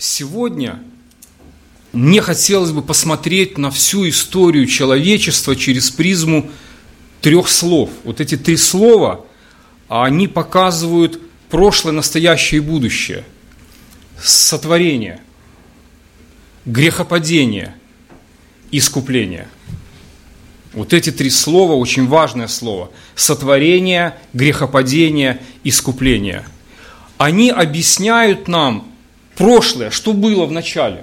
Сегодня мне хотелось бы посмотреть на всю историю человечества через призму трех слов. Вот эти три слова, они показывают прошлое, настоящее и будущее. Сотворение, грехопадение, искупление. Вот эти три слова, очень важное слово. Сотворение, грехопадение, искупление. Они объясняют нам прошлое, что было в начале.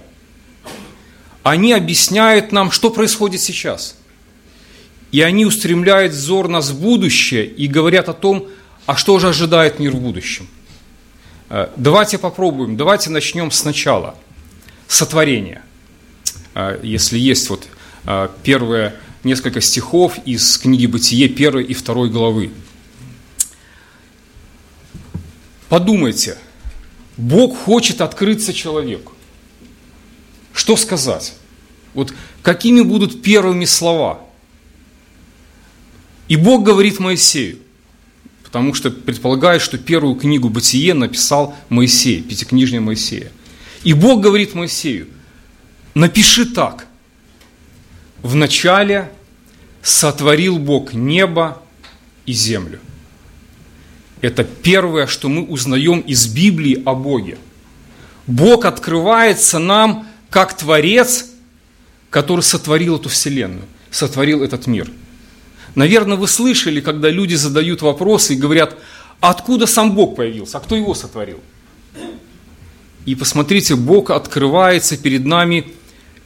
Они объясняют нам, что происходит сейчас. И они устремляют взор нас в будущее и говорят о том, а что же ожидает мир в будущем. Э, давайте попробуем, давайте начнем сначала. Сотворение. Э, если есть вот э, первые несколько стихов из книги «Бытие» первой и второй главы. Подумайте – Бог хочет открыться человеку. Что сказать? Вот какими будут первыми слова? И Бог говорит Моисею, потому что предполагает, что первую книгу «Бытие» написал Моисей, пятикнижня Моисея. И Бог говорит Моисею, напиши так. Вначале сотворил Бог небо и землю. Это первое, что мы узнаем из Библии о Боге. Бог открывается нам как Творец, который сотворил эту вселенную, сотворил этот мир. Наверное, вы слышали, когда люди задают вопросы и говорят, откуда сам Бог появился, а кто его сотворил? И посмотрите, Бог открывается перед нами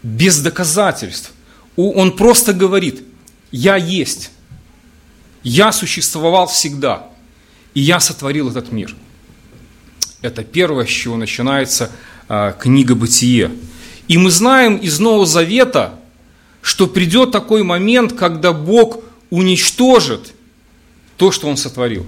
без доказательств. Он просто говорит, я есть, я существовал всегда – и я сотворил этот мир. Это первое, с чего начинается а, книга «Бытие». И мы знаем из Нового Завета, что придет такой момент, когда Бог уничтожит то, что Он сотворил.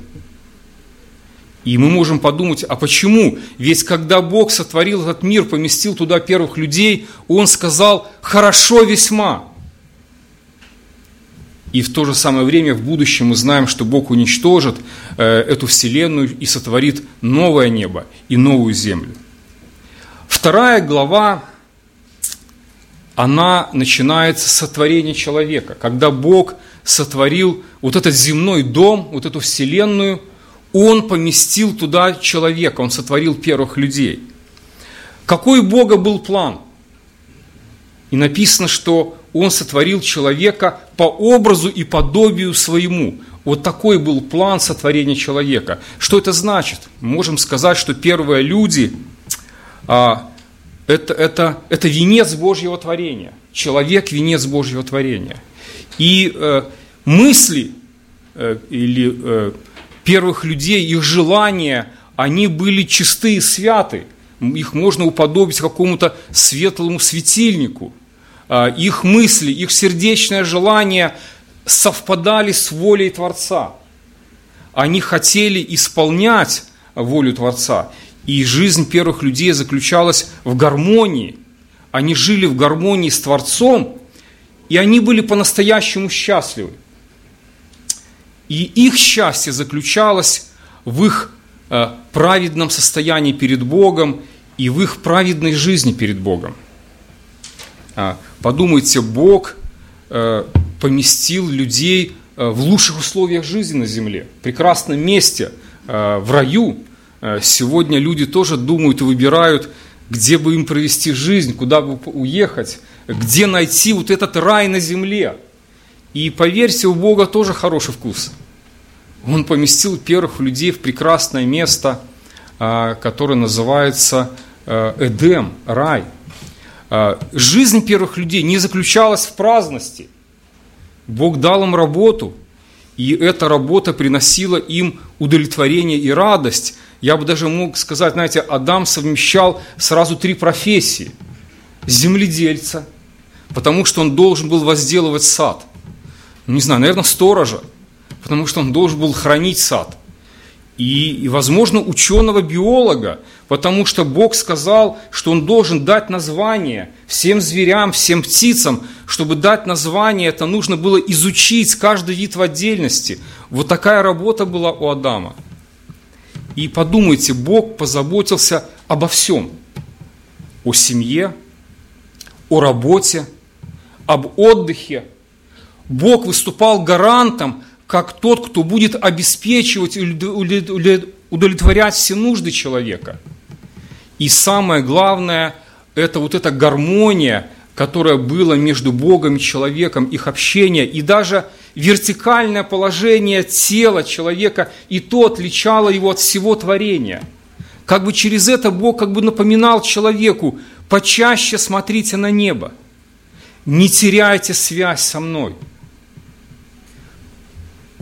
И мы можем подумать, а почему? Ведь когда Бог сотворил этот мир, поместил туда первых людей, Он сказал, хорошо весьма. И в то же самое время в будущем мы знаем, что Бог уничтожит э, эту вселенную и сотворит новое небо и новую землю. Вторая глава, она начинается с сотворения человека. Когда Бог сотворил вот этот земной дом, вот эту вселенную, Он поместил туда человека, Он сотворил первых людей. Какой у Бога был план? И написано, что он сотворил человека по образу и подобию своему. Вот такой был план сотворения человека. Что это значит? можем сказать, что первые люди а, это, это, это венец Божьего творения. Человек – венец Божьего творения. И э, мысли э, или э, первых людей, их желания, они были чистые святы. Их можно уподобить какому-то светлому светильнику – их мысли, их сердечное желание совпадали с волей Творца. Они хотели исполнять волю Творца. И жизнь первых людей заключалась в гармонии. Они жили в гармонии с Творцом, и они были по-настоящему счастливы. И их счастье заключалось в их э, праведном состоянии перед Богом и в их праведной жизни перед Богом. Подумайте, Бог э, поместил людей э, в лучших условиях жизни на земле, в прекрасном месте, э, в раю. Сегодня люди тоже думают и выбирают, где бы им провести жизнь, куда бы уехать, где найти вот этот рай на земле. И поверьте, у Бога тоже хороший вкус. Он поместил первых людей в прекрасное место, которое называется Эдем, рай – жизнь первых людей не заключалась в праздности. Бог дал им работу, и эта работа приносила им удовлетворение и радость. Я бы даже мог сказать, знаете, Адам совмещал сразу три профессии. Земледельца, потому что он должен был возделывать сад. Не знаю, наверное, сторожа, потому что он должен был хранить сад – и, возможно, ученого-биолога, потому что Бог сказал, что Он должен дать название всем зверям, всем птицам. Чтобы дать название, это нужно было изучить каждый вид в отдельности. Вот такая работа была у Адама. И подумайте, Бог позаботился обо всем. о семье, о работе, об отдыхе. Бог выступал гарантом, как тот, кто будет обеспечивать удовлетворять все нужды человека. И самое главное, это вот эта гармония, которая была между Богом и человеком, их общение, и даже вертикальное положение тела человека, и то отличало его от всего творения. Как бы через это Бог как бы напоминал человеку, почаще смотрите на небо, не теряйте связь со мной.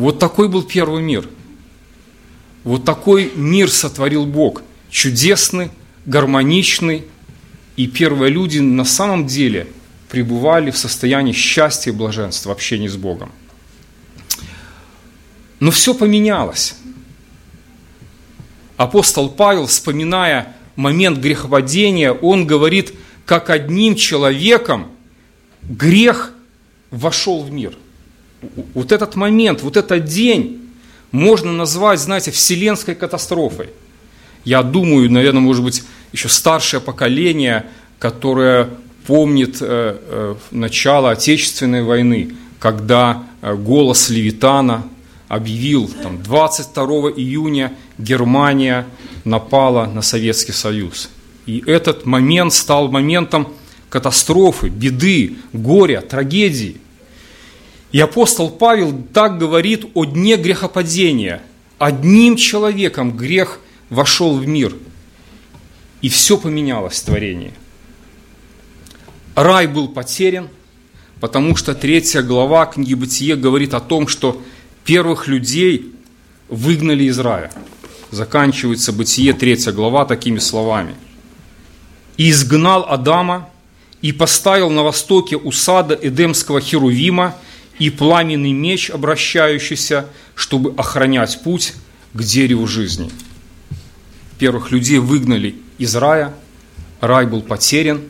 Вот такой был первый мир. Вот такой мир сотворил Бог. Чудесный, гармоничный, и первые люди на самом деле пребывали в состоянии счастья и блаженства в общении с Богом. Но все поменялось. Апостол Павел, вспоминая момент грехопадения, он говорит, как одним человеком грех вошел в мир. Вот этот момент, вот этот день можно назвать, знаете, вселенской катастрофой. Я думаю, наверное, может быть, еще старшее поколение, которое помнит э, э, начало Отечественной войны, когда э, голос Левитана объявил, там, 22 июня Германия напала на Советский Союз. И этот момент стал моментом катастрофы, беды, горя, трагедии. И апостол Павел так говорит о дне грехопадения. Одним человеком грех вошел в мир – и все поменялось в творении. Рай был потерян, потому что третья глава книги Бытие говорит о том, что первых людей выгнали из рая. Заканчивается Бытие, третья глава, такими словами. «И изгнал Адама, и поставил на востоке у сада Эдемского Херувима и пламенный меч, обращающийся, чтобы охранять путь к дереву жизни». Первых людей выгнали из рая, рай был потерян,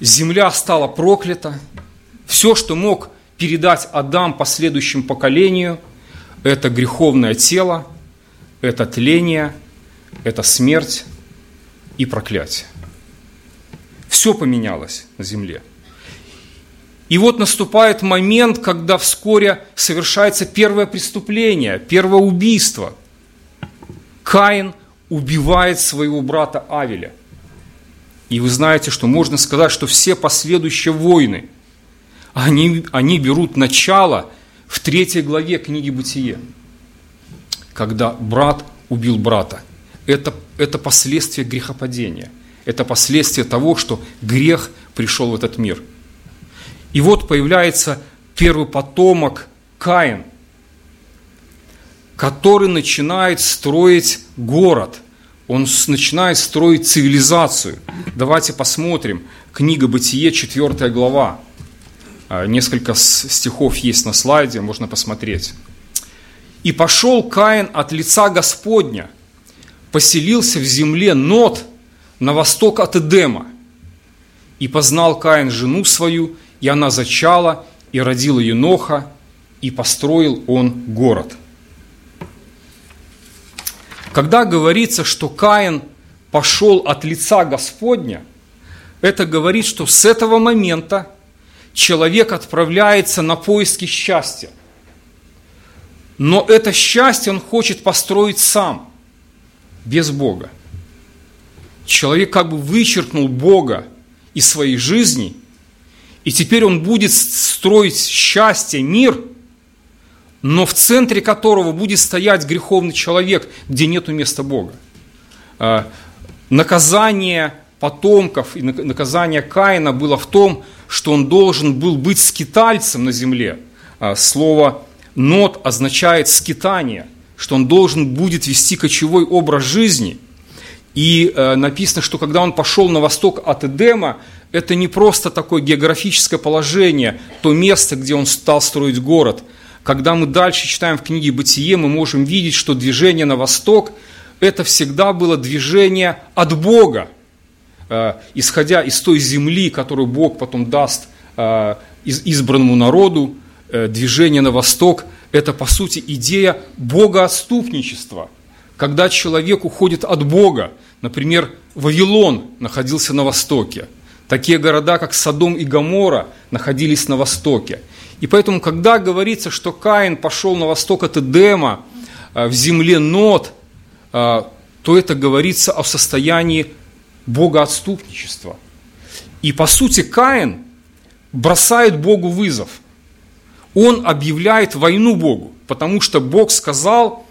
земля стала проклята, все, что мог передать Адам последующему поколению, это греховное тело, это тление, это смерть и проклятие. Все поменялось на земле. И вот наступает момент, когда вскоре совершается первое преступление, первое убийство. Каин – убивает своего брата Авеля. И вы знаете, что можно сказать, что все последующие войны, они, они берут начало в третьей главе книги Бытие, когда брат убил брата. Это, это последствия грехопадения. Это последствия того, что грех пришел в этот мир. И вот появляется первый потомок Каин – который начинает строить город, он начинает строить цивилизацию. Давайте посмотрим. Книга Бытие, 4 глава. А, несколько стихов есть на слайде, можно посмотреть. «И пошел Каин от лица Господня, поселился в земле Нот на восток от Эдема. И познал Каин жену свою, и она зачала, и родила Еноха, и построил он город». Когда говорится, что Каин пошел от лица Господня, это говорит, что с этого момента человек отправляется на поиски счастья. Но это счастье он хочет построить сам, без Бога. Человек как бы вычеркнул Бога из своей жизни, и теперь он будет строить счастье, мир – но в центре которого будет стоять греховный человек, где нету места Бога. А, наказание потомков и наказание Каина было в том, что он должен был быть скитальцем на земле. А, слово «нот» означает «скитание», что он должен будет вести кочевой образ жизни. И э, написано, что когда он пошел на восток от Эдема, это не просто такое географическое положение, то место, где он стал строить город – когда мы дальше читаем в книге «Бытие», мы можем видеть, что движение на восток – это всегда было движение от Бога, э, исходя из той земли, которую Бог потом даст э, избранному народу, э, движение на восток – это, по сути, идея богоотступничества, когда человек уходит от Бога. Например, Вавилон находился на востоке. Такие города, как Содом и Гамора, находились на востоке. И поэтому, когда говорится, что Каин пошел на восток от Эдема, э, в земле Нот, э, то это говорится о состоянии богоотступничества. И по сути Каин бросает Богу вызов. Он объявляет войну Богу, потому что Бог сказал,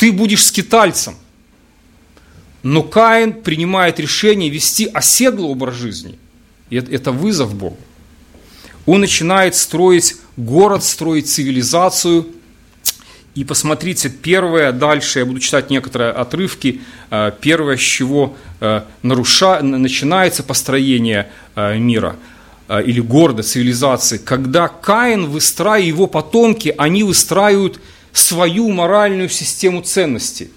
ты будешь скитальцем. Но Каин принимает решение вести оседлый образ жизни. И это вызов Богу. Он начинает строить город, строить цивилизацию – и посмотрите, первое, дальше я буду читать некоторые отрывки, э, первое, с чего э, наруша, начинается построение э, мира или города, цивилизации, когда Каин выстраивает, его потомки, они выстраивают свою моральную систему ценностей,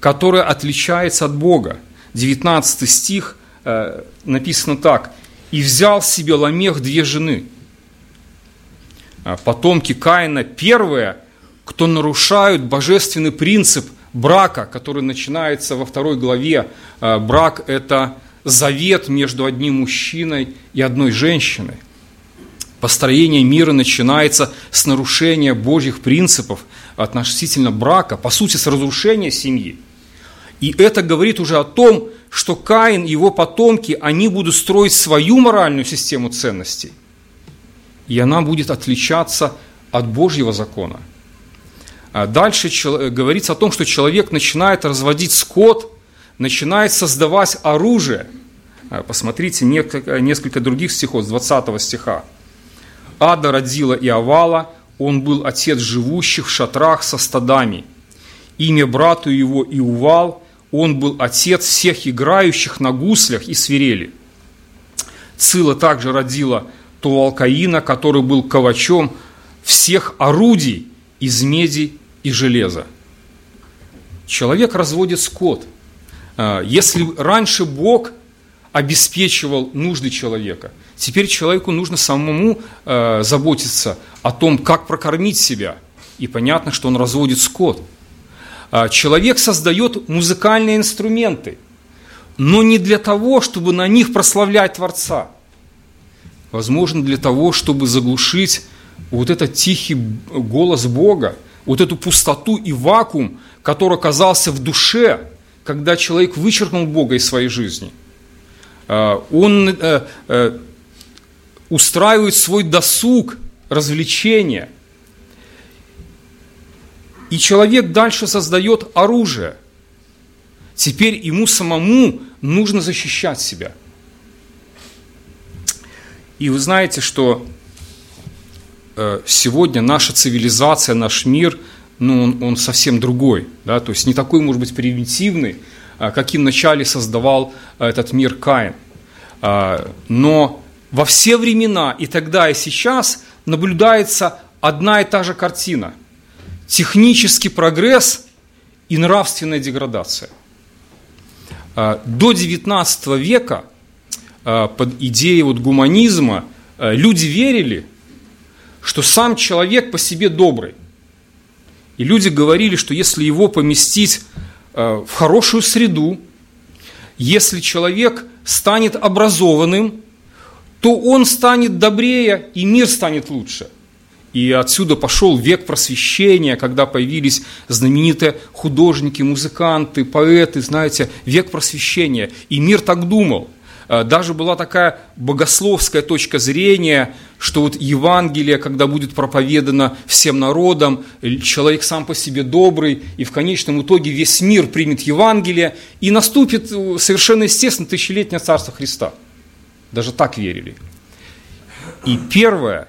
которая отличается от Бога. 19 стих написано так. «И взял себе Ламех две жены». Потомки Каина, первое – кто нарушают божественный принцип брака, который начинается во второй главе. Э, брак – это завет между одним мужчиной и одной женщиной. Построение мира начинается с нарушения Божьих принципов относительно брака, по сути, с разрушения семьи. И это говорит уже о том, что Каин и его потомки, они будут строить свою моральную систему ценностей. И она будет отличаться от Божьего закона – а дальше говорится о том, что человек начинает разводить скот, начинает создавать оружие. А, посмотрите несколько других стихов, с 20 стиха. Ада родила Иовала, он был отец живущих в шатрах со стадами. Имя брату его Иувал, он был отец всех играющих на гуслях и свирели. Цила также родила Тувалкаина, который был ковачом всех орудий из меди и железа. Человек разводит скот. А, если раньше Бог обеспечивал нужды человека, теперь человеку нужно самому а, заботиться о том, как прокормить себя. И понятно, что он разводит скот. А, человек создает музыкальные инструменты, но не для того, чтобы на них прославлять Творца. Возможно, для того, чтобы заглушить вот этот тихий голос Бога, вот эту пустоту и вакуум, который оказался в душе, когда человек вычеркнул Бога из своей жизни. А, он э, э, устраивает свой досуг, развлечения. И человек дальше создает оружие. Теперь ему самому нужно защищать себя. И вы знаете, что Э, сегодня наша цивилизация, наш мир, ну, он, он совсем другой, да, то есть не такой, может быть, примитивный, каким вначале создавал э, этот мир Каин. А, но во все времена, и тогда, и сейчас, наблюдается одна и та же картина. Технический прогресс и нравственная деградация. До XIX века под идеей вот гуманизма люди верили – что сам человек по себе добрый. И люди говорили, что если его поместить э, в хорошую среду, если человек станет образованным, то он станет добрее, и мир станет лучше. И отсюда пошел век просвещения, когда появились знаменитые художники, музыканты, поэты, знаете, век просвещения. И мир так думал – Э, даже была такая богословская точка зрения, что вот Евангелие, когда будет проповедано всем народам, человек сам по себе добрый, и в конечном итоге весь мир примет Евангелие, и наступит э, совершенно естественно тысячелетнее Царство Христа. Даже так верили. И Первая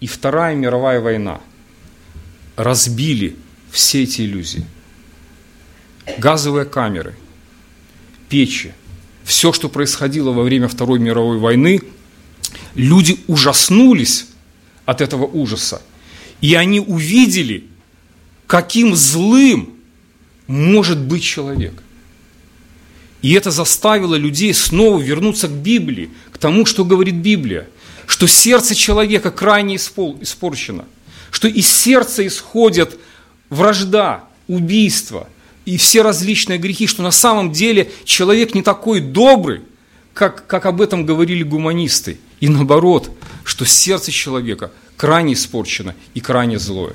и Вторая мировая война разбили все эти иллюзии. Газовые камеры, печи – все, что происходило во время Второй мировой войны, люди ужаснулись от этого ужаса. И они увидели, каким злым может быть человек. И это заставило людей снова вернуться к Библии, к тому, что говорит Библия, что сердце человека крайне испорчено, что из сердца исходят вражда, убийство, и все различные грехи, что на самом деле человек не такой добрый, как, как об этом говорили гуманисты. И наоборот, что сердце человека крайне испорчено и крайне злое.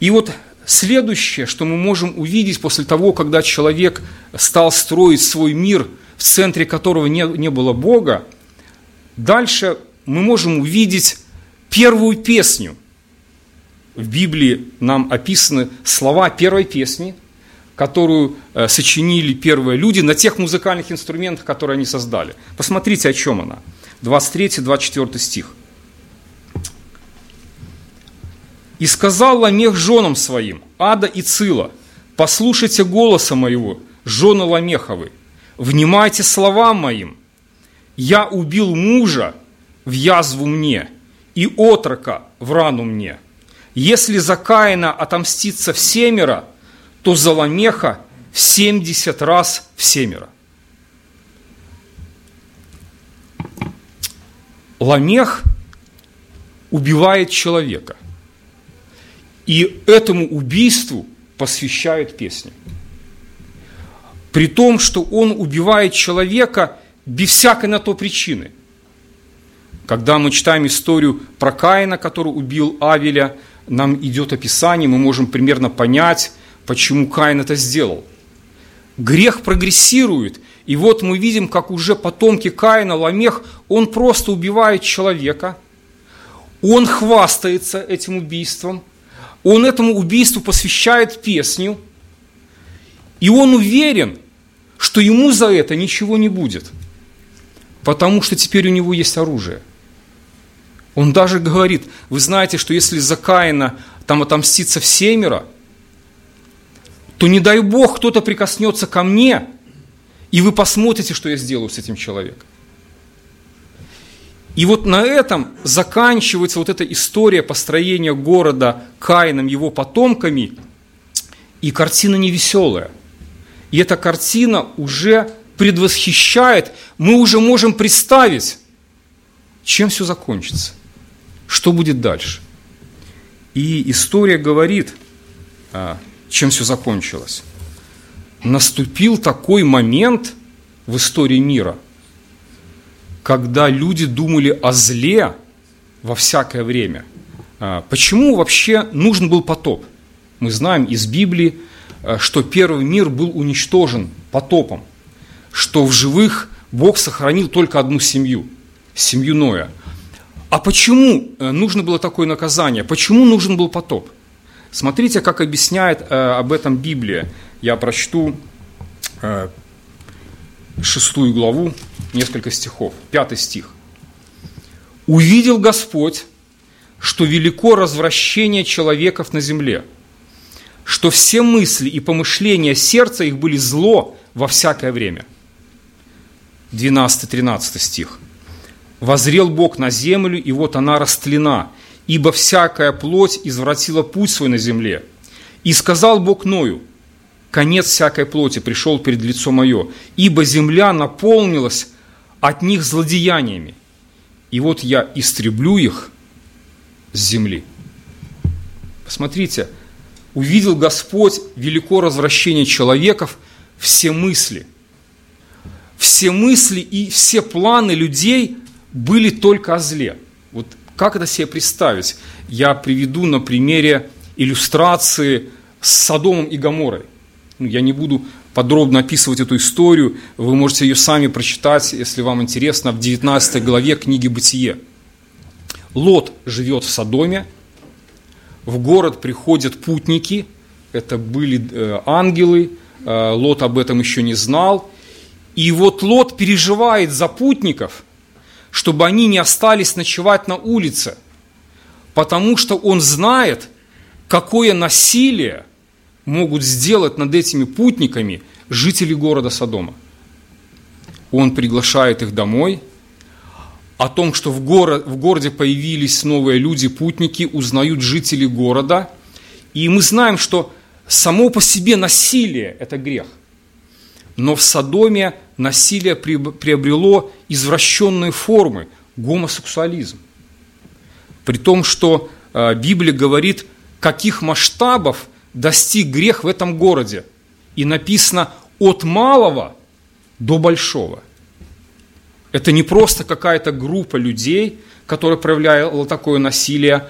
И вот следующее, что мы можем увидеть после того, когда человек стал строить свой мир, в центре которого не, не было Бога, дальше мы можем увидеть первую песню. В Библии нам описаны слова первой песни, которую э, сочинили первые люди на тех музыкальных инструментах, которые они создали. Посмотрите, о чем она. 23-24 стих. «И сказал Ламех женам своим, Ада и Цила, послушайте голоса моего, жены Ламеховы, внимайте словам моим. Я убил мужа в язву мне, и отрока в рану мне. Если за Каина отомстится в семеро, то за Ламеха в семьдесят раз в семеро. Ламех убивает человека. И этому убийству посвящают песни. При том, что он убивает человека без всякой на то причины. Когда мы читаем историю про Каина, который убил Авеля, нам идет описание, мы можем примерно понять, почему Каин это сделал. Грех прогрессирует, и вот мы видим, как уже потомки Каина, Ламех, он просто убивает человека, он хвастается этим убийством, он этому убийству посвящает песню, и он уверен, что ему за это ничего не будет, потому что теперь у него есть оружие. Он даже говорит, вы знаете, что если за Каина там отомстится в семеро, то не дай Бог кто-то прикоснется ко мне – и вы посмотрите, что я сделаю с этим человеком. И вот на этом заканчивается вот эта история построения города Каином, его потомками, и картина невеселая. И эта картина уже предвосхищает, мы уже можем представить, чем все закончится, что будет дальше. И история говорит, а, чем все закончилось наступил такой момент в истории мира, когда люди думали о зле во всякое время. А, почему вообще нужен был потоп? Мы знаем из Библии, а, что первый мир был уничтожен потопом, что в живых Бог сохранил только одну семью, семью Ноя. А почему э, нужно было такое наказание? Почему нужен был потоп? Смотрите, как объясняет э, об этом Библия я прочту э, шестую главу, несколько стихов. Пятый стих. «Увидел Господь, что велико развращение человеков на земле, что все мысли и помышления сердца их были зло во всякое время». 12-13 стих. «Возрел Бог на землю, и вот она растлена, ибо всякая плоть извратила путь свой на земле. И сказал Бог Ною, конец всякой плоти пришел перед лицо мое, ибо земля наполнилась от них злодеяниями. И вот я истреблю их с земли. Посмотрите, увидел Господь велико развращение человеков, все мысли. Все мысли и все планы людей были только о зле. Вот как это себе представить? Я приведу на примере иллюстрации с Содомом и Гаморой – ну, я не буду подробно описывать эту историю, вы можете ее сами прочитать, если вам интересно, в 19 главе книги «Бытие». Лот живет в Содоме, в город приходят путники, это были э, ангелы, э, Лот об этом еще не знал. И вот Лот переживает за путников, чтобы они не остались ночевать на улице, потому что он знает, какое насилие могут сделать над этими путниками жители города Содома. Он приглашает их домой. О том, что в, город, в городе появились новые люди, путники, узнают жители города. И мы знаем, что само по себе насилие – это грех. Но в Содоме насилие приобрело извращенные формы – гомосексуализм. При том, что э, Библия говорит, каких масштабов – достиг грех в этом городе. И написано от малого до большого. Это не просто какая-то группа людей, которая проявляла такое насилие,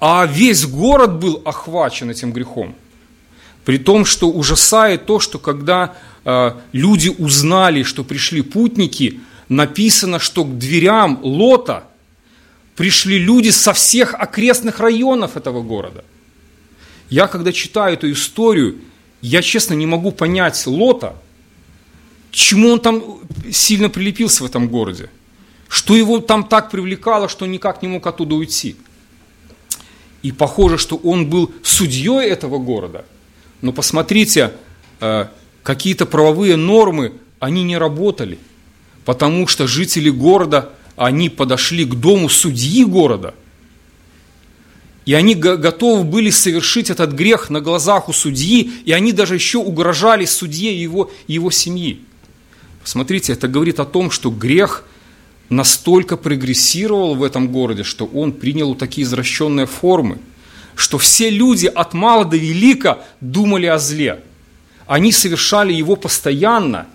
а весь город был охвачен этим грехом. При том, что ужасает то, что когда люди узнали, что пришли путники, написано, что к дверям Лота пришли люди со всех окрестных районов этого города. Я, когда читаю эту историю, я, честно, не могу понять Лота, чему он там сильно прилепился в этом городе, что его там так привлекало, что никак не мог оттуда уйти. И похоже, что он был судьей этого города. Но посмотрите, э, какие-то правовые нормы, они не работали, потому что жители города, они подошли к дому судьи города, и они готовы были совершить этот грех на глазах у судьи, и они даже еще угрожали судье и его, его семьи. Посмотрите, это говорит о том, что грех настолько прогрессировал в этом городе, что он принял такие извращенные формы, что все люди от мала до велика думали о зле. Они совершали его постоянно.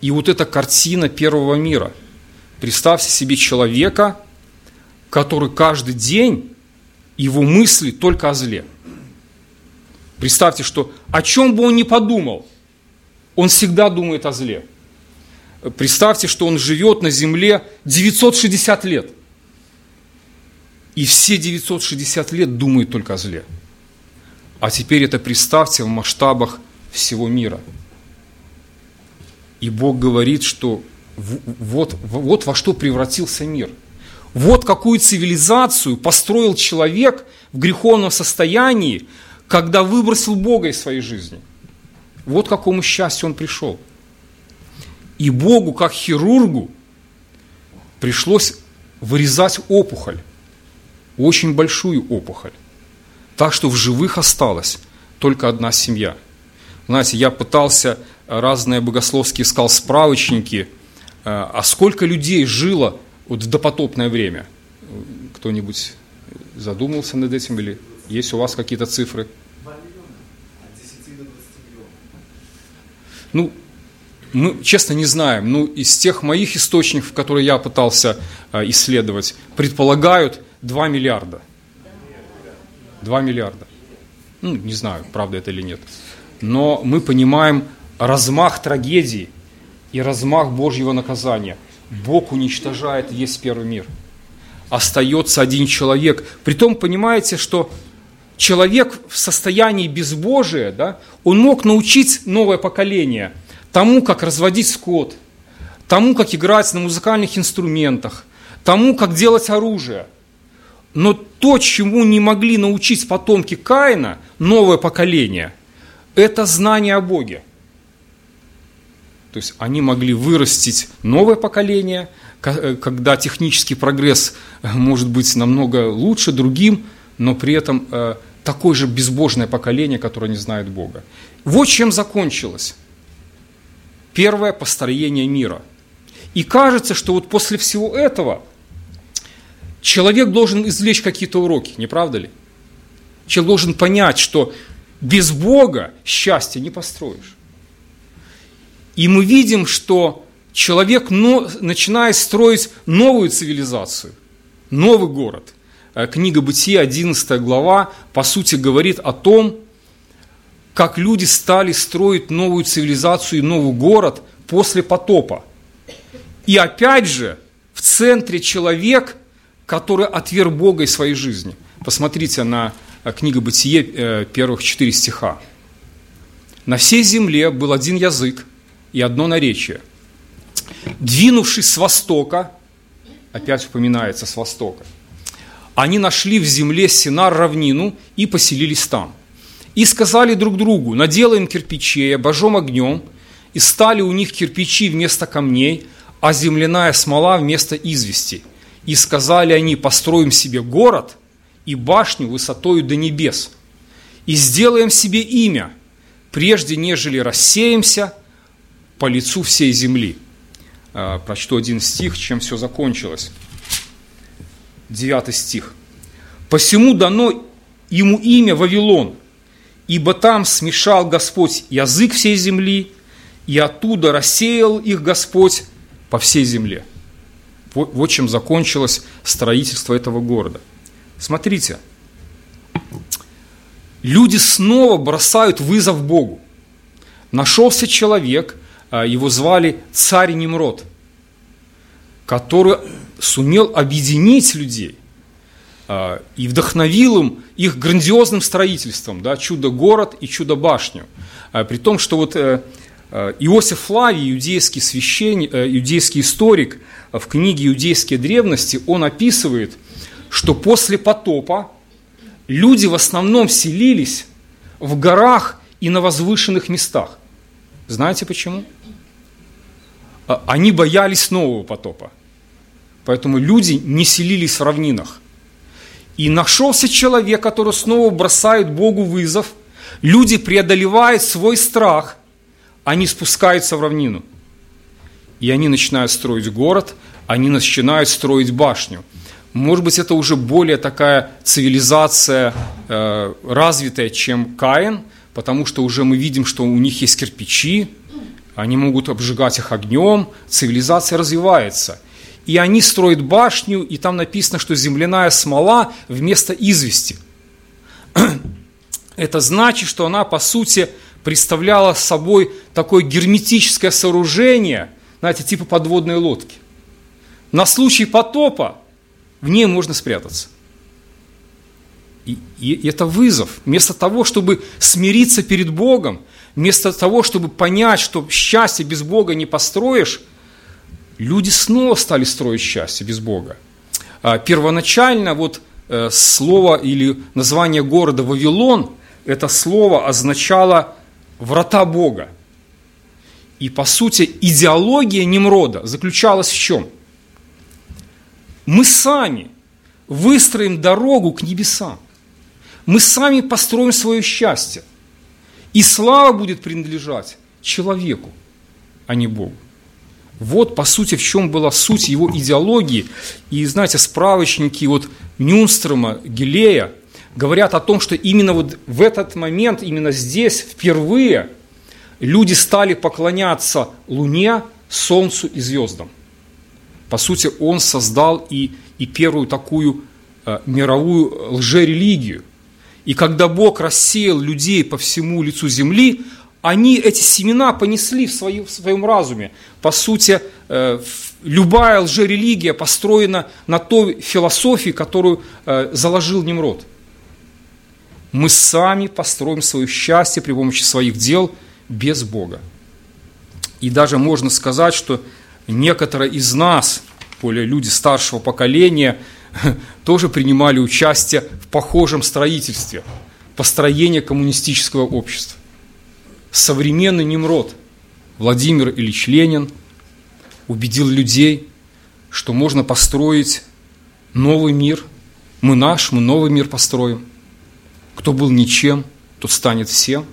И вот эта картина первого мира. Представьте себе человека, который каждый день его мысли только о зле. Представьте, что о чем бы он ни подумал, он всегда думает о зле. Представьте, что он живет на земле 960 лет. И все 960 лет думает только о зле. А теперь это представьте в масштабах всего мира. И Бог говорит, что вот, вот во что превратился мир. Вот какую цивилизацию построил человек в греховном состоянии, когда выбросил Бога из своей жизни. Вот к какому счастью он пришел. И Богу, как хирургу, пришлось вырезать опухоль, очень большую опухоль. Так что в живых осталась только одна семья. Знаете, я пытался разные богословские искал справочники, э, а сколько людей жило вот в допотопное время? Кто-нибудь задумался над этим или есть у вас какие-то цифры? Ну, мы, честно, не знаем. Ну, из тех моих источников, которые я пытался э, исследовать, предполагают 2 миллиарда. 2 миллиарда. Ну, не знаю, правда это или нет. Но мы понимаем размах трагедии и размах Божьего наказания. Бог уничтожает весь первый мир. Остается один человек. Притом, понимаете, что человек в состоянии безбожия, да, он мог научить новое поколение тому, как разводить скот, тому, как играть на музыкальных инструментах, тому, как делать оружие – но то, чему не могли научить потомки Каина, новое поколение, это знание о Боге. То есть они могли вырастить новое поколение, э, когда технический прогресс э, может быть намного лучше другим, но при этом э, такое же безбожное поколение, которое не знает Бога. Вот чем закончилось первое построение мира. И кажется, что вот после всего этого – Человек должен извлечь какие-то уроки, не правда ли? Человек должен понять, что без Бога счастья не построишь. И мы видим, что человек начинает строить новую цивилизацию, новый город. Э, книга Бытия, 11 глава, по сути говорит о том, как люди стали строить новую цивилизацию и новый город после потопа. И опять же, в центре человек – который отверг Бога из своей жизни. Посмотрите на э, книгу Бытие, э, первых четыре стиха. «На всей земле был один язык и одно наречие. Двинувшись с востока, опять упоминается с востока, они нашли в земле Синар равнину и поселились там. И сказали друг другу, наделаем кирпичей, обожжем огнем, и стали у них кирпичи вместо камней, а земляная смола вместо извести – и сказали они, построим себе город и башню высотою до небес, и сделаем себе имя, прежде нежели рассеемся по лицу всей земли. А, прочту один стих, чем все закончилось. Девятый стих. «Посему дано ему имя Вавилон, ибо там смешал Господь язык всей земли, и оттуда рассеял их Господь по всей земле. Вот, вот чем закончилось строительство этого города. Смотрите, люди снова бросают вызов Богу. Нашелся человек, а, его звали царь Немрод, который сумел объединить людей а, и вдохновил им их грандиозным строительством, да, чудо-город и чудо-башню. А, при том, что вот э, э, Иосиф Флавий, иудейский священник, э, иудейский историк, в книге «Иудейские древности» он описывает, что после потопа люди в основном селились в горах и на возвышенных местах. Знаете почему? Они боялись нового потопа. Поэтому люди не селились в равнинах. И нашелся человек, который снова бросает Богу вызов. Люди преодолевают свой страх, они спускаются в равнину. И они начинают строить город, они начинают строить башню. Может быть, это уже более такая цивилизация э, развитая, чем Каин, потому что уже мы видим, что у них есть кирпичи, они могут обжигать их огнем, цивилизация развивается – и они строят башню, и там написано, что земляная смола вместо извести. Это значит, что она, по сути, представляла собой такое герметическое сооружение, знаете, типа подводной лодки. На случай потопа в ней можно спрятаться. И, и это вызов. Вместо того, чтобы смириться перед Богом, вместо того, чтобы понять, что счастье без Бога не построишь – люди снова стали строить счастье без Бога. А, первоначально вот э, слово или название города Вавилон, это слово означало врата Бога. И по сути идеология Немрода заключалась в чем? Мы сами выстроим дорогу к небесам. Мы сами построим свое счастье. И слава будет принадлежать человеку, а не Богу. Вот, по сути, в чем была суть его идеологии. И, знаете, справочники вот Нюнстрома, Гелея говорят о том, что именно вот в этот момент, именно здесь, впервые, люди стали поклоняться Луне, Солнцу и звездам. По сути, он создал и, и первую такую э, мировую лжерелигию. И когда Бог рассеял людей по всему лицу земли, они эти семена понесли в, свои, в своем разуме. По сути, э, любая лжерелигия построена на той философии, которую э, заложил Немрод. Мы сами построим свое счастье при помощи своих дел без Бога. И даже можно сказать, что некоторые из нас, более люди старшего поколения, тоже принимали участие в похожем строительстве, построении коммунистического общества современный Немрод Владимир Ильич Ленин убедил людей, что можно построить новый мир. Мы наш, мы новый мир построим. Кто был ничем, тот станет всем.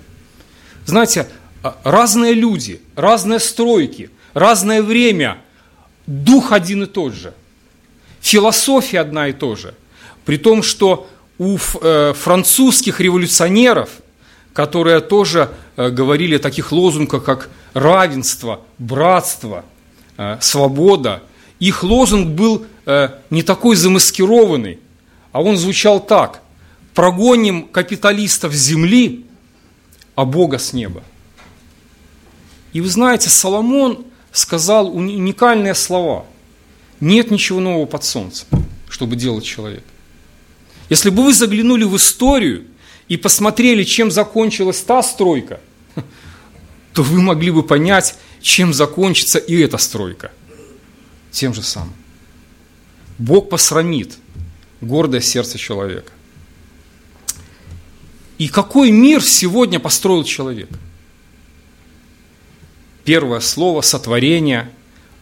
Знаете, а, разные люди, разные стройки, разное время, дух один и тот же, философия одна и та же. При том, что у э, французских революционеров – которые тоже э, говорили о таких лозунгах, как равенство, братство, э, свобода. Их лозунг был не такой замаскированный, а он звучал так. Прогоним капиталистов с земли, а Бога с неба. И вы знаете, Соломон сказал уникальные слова. Нет ничего нового под солнцем, чтобы делать человек. Если бы вы заглянули в историю, и посмотрели, чем закончилась та стройка, то вы могли бы понять, чем закончится и эта стройка. Тем же самым. Бог посрамит гордое сердце человека. И какой мир сегодня построил человек? Первое слово сотворение,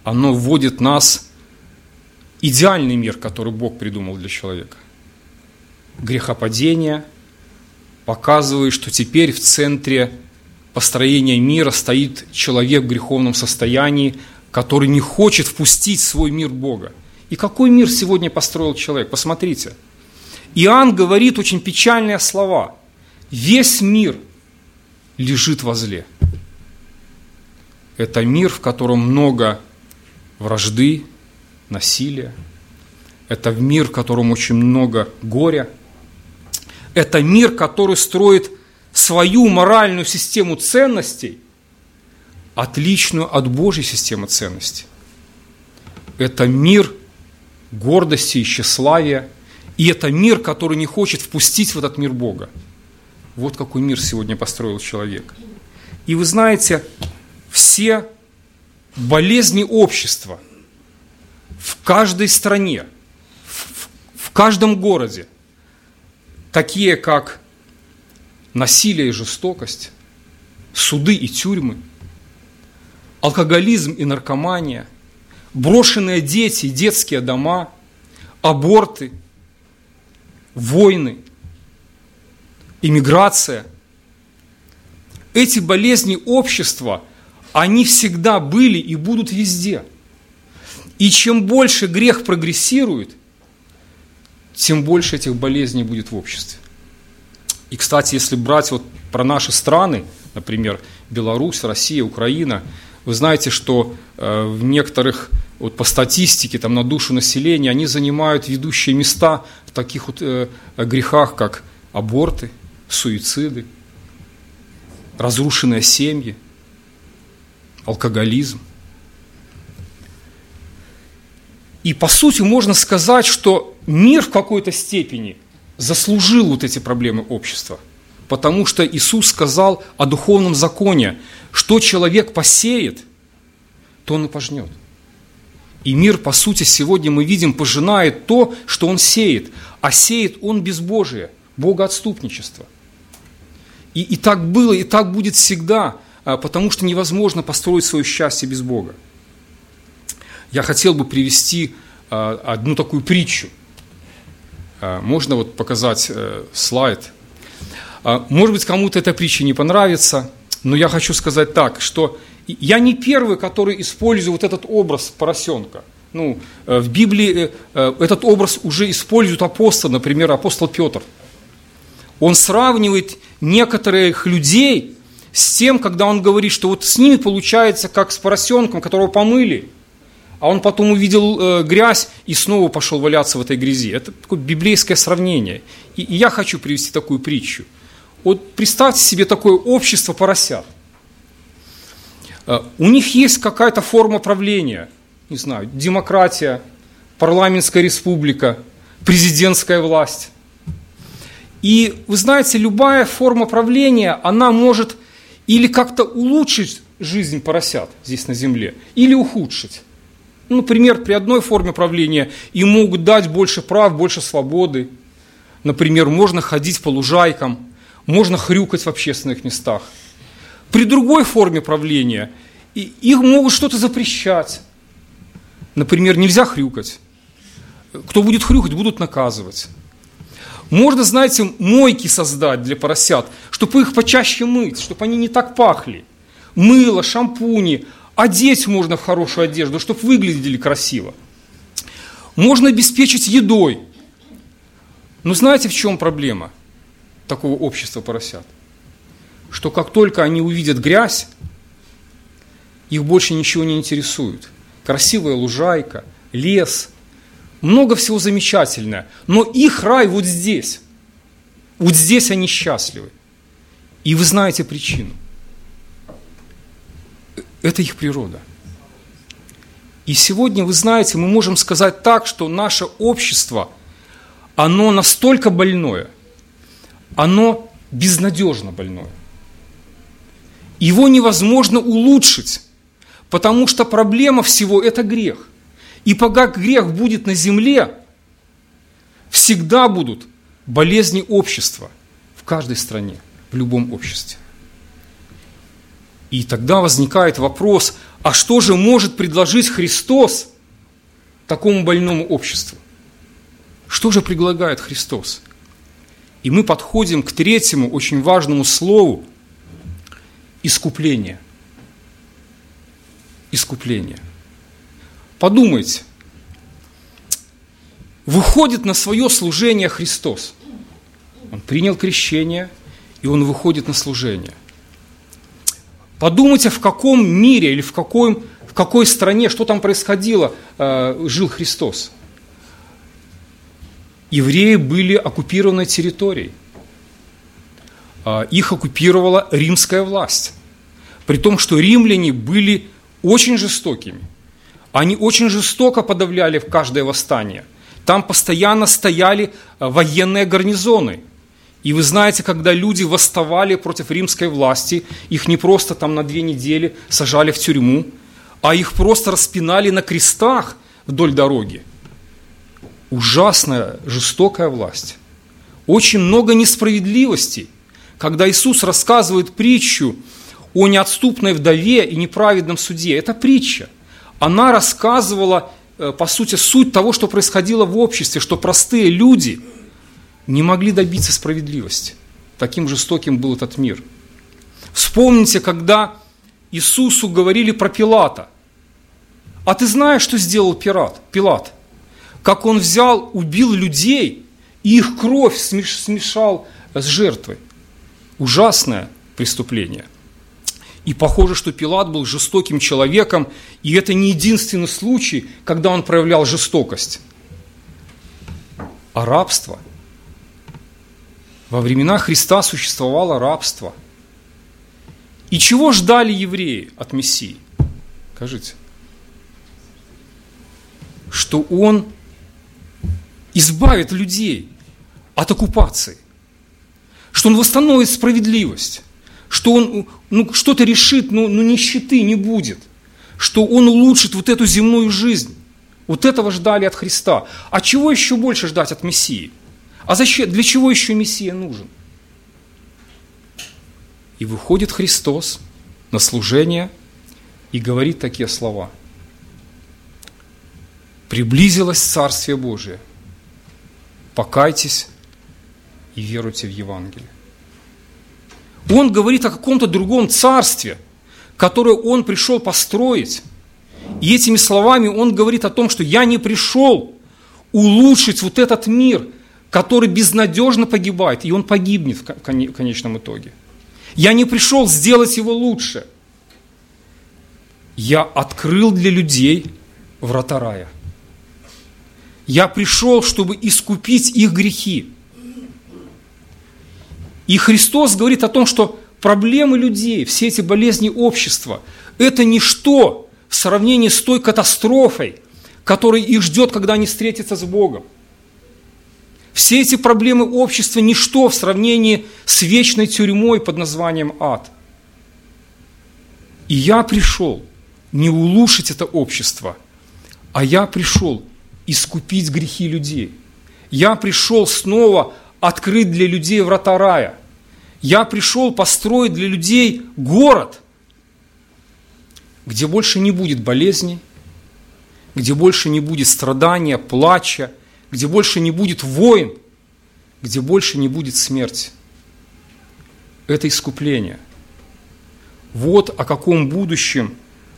оно вводит нас в идеальный мир, который Бог придумал для человека. Грехопадение – показывает, что теперь в центре построения мира стоит человек в греховном состоянии, который не хочет впустить в свой мир Бога. И какой мир сегодня построил человек? Посмотрите. Иоанн говорит очень печальные слова. Весь мир лежит возле. Это мир, в котором много вражды, насилия. Это мир, в котором очень много горя. Это мир, который строит свою моральную систему ценностей, отличную от Божьей системы ценностей. Это мир гордости и тщеславия, и это мир, который не хочет впустить в этот мир Бога. Вот какой мир сегодня построил человек. И вы знаете, все болезни общества в каждой стране, в, в каждом городе, такие как насилие и жестокость, суды и тюрьмы, алкоголизм и наркомания, брошенные дети и детские дома, аборты, войны, иммиграция. Эти болезни общества, они всегда были и будут везде. И чем больше грех прогрессирует, тем больше этих болезней будет в обществе. И, кстати, если брать вот про наши страны, например, Беларусь, Россия, Украина, вы знаете, что э, в некоторых, вот по статистике, там на душу населения, они занимают ведущие места в таких вот э, грехах, как аборты, суициды, разрушенные семьи, алкоголизм. И по сути можно сказать, что мир в какой-то степени заслужил вот эти проблемы общества. Потому что Иисус сказал о духовном законе, что человек посеет, то он и пожнет. И мир, по сути, сегодня мы видим, пожинает то, что он сеет. А сеет он безбожие, богоотступничество. И, и так было, и так будет всегда, потому что невозможно построить свое счастье без Бога. Я хотел бы привести а, одну такую притчу. А, можно вот показать э, слайд. Может быть, кому-то эта притча не понравится, но я хочу сказать так, что я не первый, который использую вот этот образ поросенка. Ну, э, в Библии э, этот образ уже используют апостол, например, апостол Петр. Он сравнивает некоторых людей с тем, когда он говорит, что вот с ними получается как с поросенком, которого помыли – а он потом увидел э, грязь и снова пошел валяться в этой грязи. Это такое библейское сравнение. И, и я хочу привести такую притчу. Вот представьте себе такое общество поросят. Э, у них есть какая-то форма правления, не знаю, демократия, парламентская республика, президентская власть. И вы знаете, любая форма правления, она может или как-то улучшить жизнь поросят здесь на земле, или ухудшить. Ну, например, при одной форме правления им могут дать больше прав, больше свободы. Например, можно ходить по лужайкам, можно хрюкать в общественных местах. При другой форме правления их могут что-то запрещать. Например, нельзя хрюкать. Кто будет хрюкать, будут наказывать. Можно, знаете, мойки создать для поросят, чтобы их почаще мыть, чтобы они не так пахли. Мыло, шампуни, Одеть можно в хорошую одежду, чтобы выглядели красиво. Можно обеспечить едой. Но знаете, в чем проблема такого общества поросят? Что как только они увидят грязь, их больше ничего не интересует. Красивая лужайка, лес, много всего замечательное. Но их рай вот здесь. Вот здесь они счастливы. И вы знаете причину. Это их природа. И сегодня, вы знаете, мы можем сказать так, что наше общество, оно настолько больное, оно безнадежно больное. Его невозможно улучшить, потому что проблема всего – это грех. И пока грех будет на земле, всегда будут болезни общества в каждой стране, в любом обществе. И тогда возникает вопрос, а что же может предложить Христос такому больному обществу? Что же предлагает Христос? И мы подходим к третьему очень важному слову – искупление. Искупление. Подумайте, выходит на свое служение Христос. Он принял крещение и он выходит на служение. Подумайте, в каком мире или в, какой, в какой стране, что там происходило, э, жил Христос. Евреи были оккупированной территорией. Э, их оккупировала римская власть. При том, что римляне были очень жестокими. Они очень жестоко подавляли в каждое восстание. Там постоянно стояли э, военные гарнизоны – и вы знаете, когда люди восставали против римской власти, их не просто там на две недели сажали в тюрьму, а их просто распинали на крестах вдоль дороги. Ужасная, жестокая власть. Очень много несправедливостей. Когда Иисус рассказывает притчу о неотступной вдове и неправедном суде, это притча. Она рассказывала, э, по сути, суть того, что происходило в обществе, что простые люди – не могли добиться справедливости. Таким жестоким был этот мир. Вспомните, когда Иисусу говорили про Пилата. А ты знаешь, что сделал Пират, Пилат? Как он взял, убил людей, и их кровь смешал с жертвой. Ужасное преступление. И похоже, что Пилат был жестоким человеком, и это не единственный случай, когда он проявлял жестокость. А рабство – во времена Христа существовало рабство. И чего ждали евреи от Мессии? Скажите. Что Он избавит людей от оккупации. Что Он восстановит справедливость. Что Он ну, что-то решит, но ну, ну, нищеты не будет. Что Он улучшит вот эту земную жизнь. Вот этого ждали от Христа. А чего еще больше ждать от Мессии? А зачем, для чего еще Мессия нужен? И выходит Христос на служение и говорит такие слова. Приблизилось Царствие Божие. Покайтесь и веруйте в Евангелие. Он говорит о каком-то другом царстве, которое он пришел построить. И этими словами он говорит о том, что я не пришел улучшить вот этот мир – который безнадежно погибает, и он погибнет в конечном итоге. Я не пришел сделать его лучше. Я открыл для людей врата рая. Я пришел, чтобы искупить их грехи. И Христос говорит о том, что проблемы людей, все эти болезни общества, это ничто в сравнении с той катастрофой, которая их ждет, когда они встретятся с Богом. Все эти проблемы общества – ничто в сравнении с вечной тюрьмой под названием ад. И я пришел не улучшить это общество, а я пришел искупить грехи людей. Я пришел снова открыть для людей врата рая. Я пришел построить для людей город, где больше не будет болезней, где больше не будет страдания, плача – где больше не будет войн, где больше не будет смерти. Это искупление. Вот о каком будущем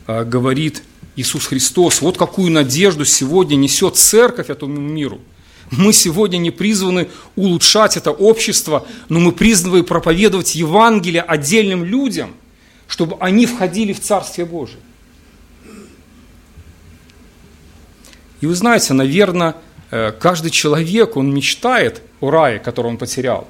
а, говорит Иисус Христос. Вот какую надежду сегодня несет церковь этому миру. Мы сегодня не призваны улучшать это общество, но мы призваны проповедовать Евангелие отдельным людям, чтобы они входили в Царствие Божие. И вы знаете, наверное, каждый человек, он мечтает о рае, который он потерял.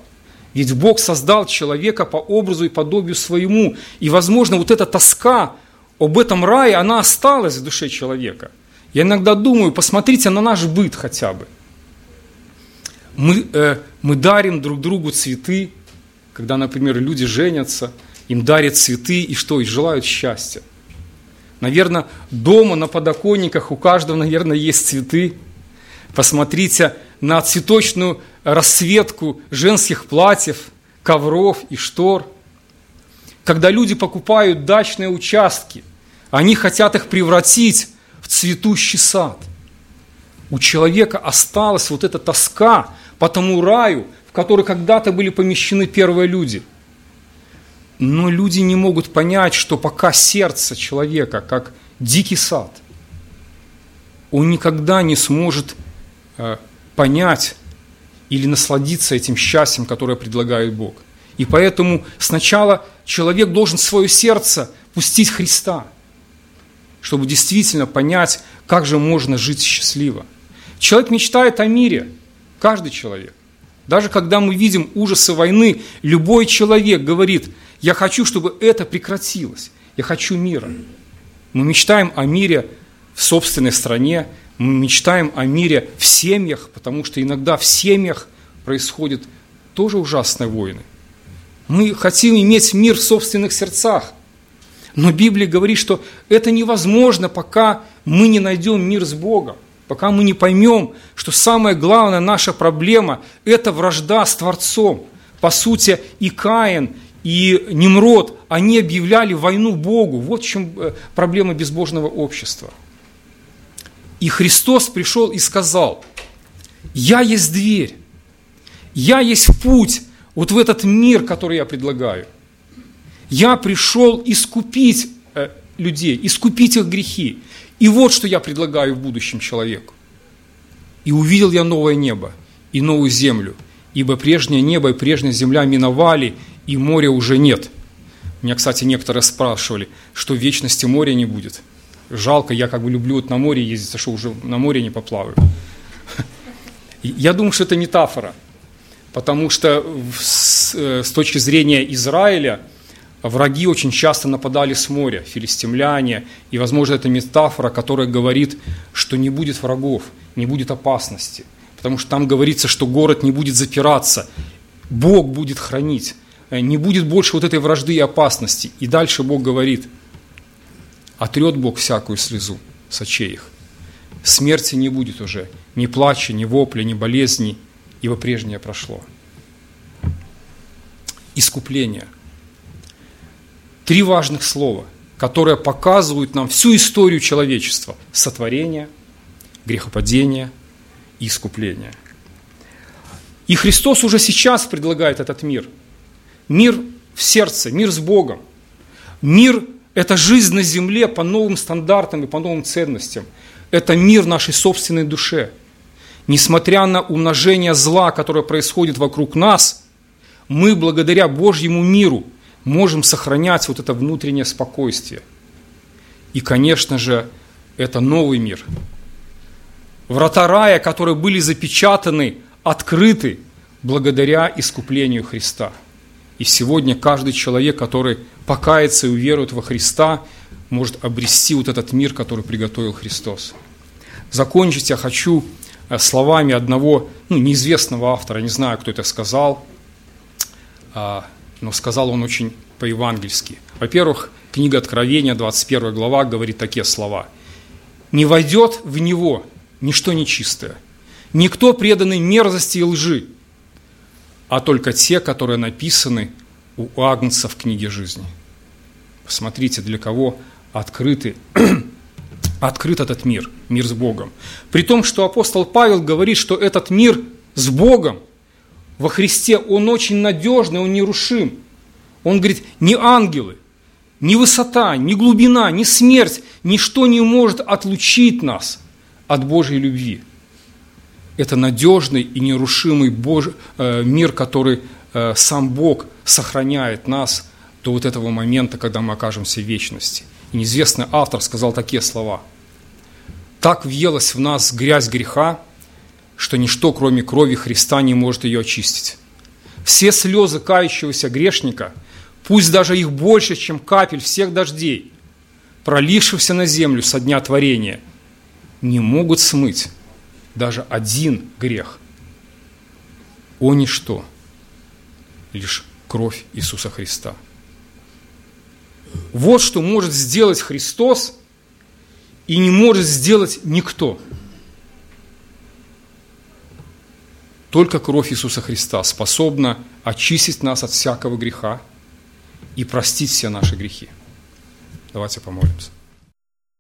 Ведь Бог создал человека по образу и подобию своему. И, возможно, вот эта тоска об этом рае, она осталась в душе человека. Я иногда думаю, посмотрите на наш быт хотя бы. Мы, э, мы дарим друг другу цветы, когда, например, люди женятся, им дарят цветы и что, и желают счастья. Наверное, дома на подоконниках у каждого, наверное, есть цветы, Посмотрите на цветочную расцветку женских платьев, ковров и штор. Когда люди покупают дачные участки, они хотят их превратить в цветущий сад. У человека осталась вот эта тоска по тому раю, в который когда-то были помещены первые люди. Но люди не могут понять, что пока сердце человека, как дикий сад, он никогда не сможет понять или насладиться этим счастьем, которое предлагает Бог. И поэтому сначала человек должен свое сердце пустить Христа, чтобы действительно понять, как же можно жить счастливо. Человек мечтает о мире, каждый человек. Даже когда мы видим ужасы войны, любой человек говорит, я хочу, чтобы это прекратилось, я хочу мира. Мы мечтаем о мире в собственной стране, мы мечтаем о мире в семьях, потому что иногда в семьях происходят тоже ужасные войны. Мы хотим иметь мир в собственных сердцах. Но Библия говорит, что это невозможно, пока мы не найдем мир с Богом, пока мы не поймем, что самая главная наша проблема – это вражда с Творцом. По сути, и Каин, и Немрод, они объявляли войну Богу. Вот в чем э, проблема безбожного общества. И Христос пришел и сказал, «Я есть дверь, я есть путь вот в этот мир, который я предлагаю. Я пришел искупить э, людей, искупить их грехи. И вот что я предлагаю в будущем человеку. И увидел я новое небо и новую землю, ибо прежнее небо и прежняя земля миновали, и моря уже нет. Меня, кстати, некоторые спрашивали, что в вечности моря не будет. Жалко, я как бы люблю вот на море ездить, а что уже на море не поплаваю. Я думаю, что это метафора, потому что с, э, с точки зрения Израиля враги очень часто нападали с моря, филистимляне, и, возможно, это метафора, которая говорит, что не будет врагов, не будет опасности, потому что там говорится, что город не будет запираться, Бог будет хранить. Э, не будет больше вот этой вражды и опасности. И дальше Бог говорит, отрет Бог всякую слезу с очей их. Смерти не будет уже, ни плача, ни вопля, ни болезни, ибо прежнее прошло. Искупление. Три важных слова, которые показывают нам всю историю человечества. Сотворение, грехопадение и искупление. И Христос уже сейчас предлагает этот мир – Мир в сердце, мир с Богом. Мир – это жизнь на земле по новым стандартам и по новым ценностям. Это мир нашей собственной душе. Несмотря на умножение зла, которое происходит вокруг нас, мы благодаря Божьему миру можем сохранять вот это внутреннее спокойствие. И, конечно же, это новый мир. Врата рая, которые были запечатаны, открыты благодаря искуплению Христа – и сегодня каждый человек, который покается и уверует во Христа, может обрести вот этот мир, который приготовил Христос. Закончить я хочу э, словами одного ну, неизвестного автора, не знаю, кто это сказал, а, но сказал он очень по-евангельски. Во-первых, книга Откровения, 21 глава, говорит такие слова. «Не войдет в него ничто нечистое, никто преданный мерзости и лжи, а только те, которые написаны у Агнца в книге жизни. Посмотрите, для кого открыты, открыт этот мир, мир с Богом. При том, что апостол Павел говорит, что этот мир с Богом во Христе, он очень надежный, он нерушим. Он говорит, ни ангелы, ни высота, ни глубина, ни смерть, ничто не может отлучить нас от Божьей любви это надежный и нерушимый Бож... Э, мир, который э, сам Бог сохраняет нас до вот этого момента, когда мы окажемся в вечности. И неизвестный автор сказал такие слова. «Так въелась в нас грязь греха, что ничто, кроме крови Христа, не может ее очистить. Все слезы кающегося грешника, пусть даже их больше, чем капель всех дождей, пролившихся на землю со дня творения, не могут смыть даже один грех, о ничто, лишь кровь Иисуса Христа. Вот что может сделать Христос и не может сделать никто. Только кровь Иисуса Христа способна очистить нас от всякого греха и простить все наши грехи. Давайте помолимся.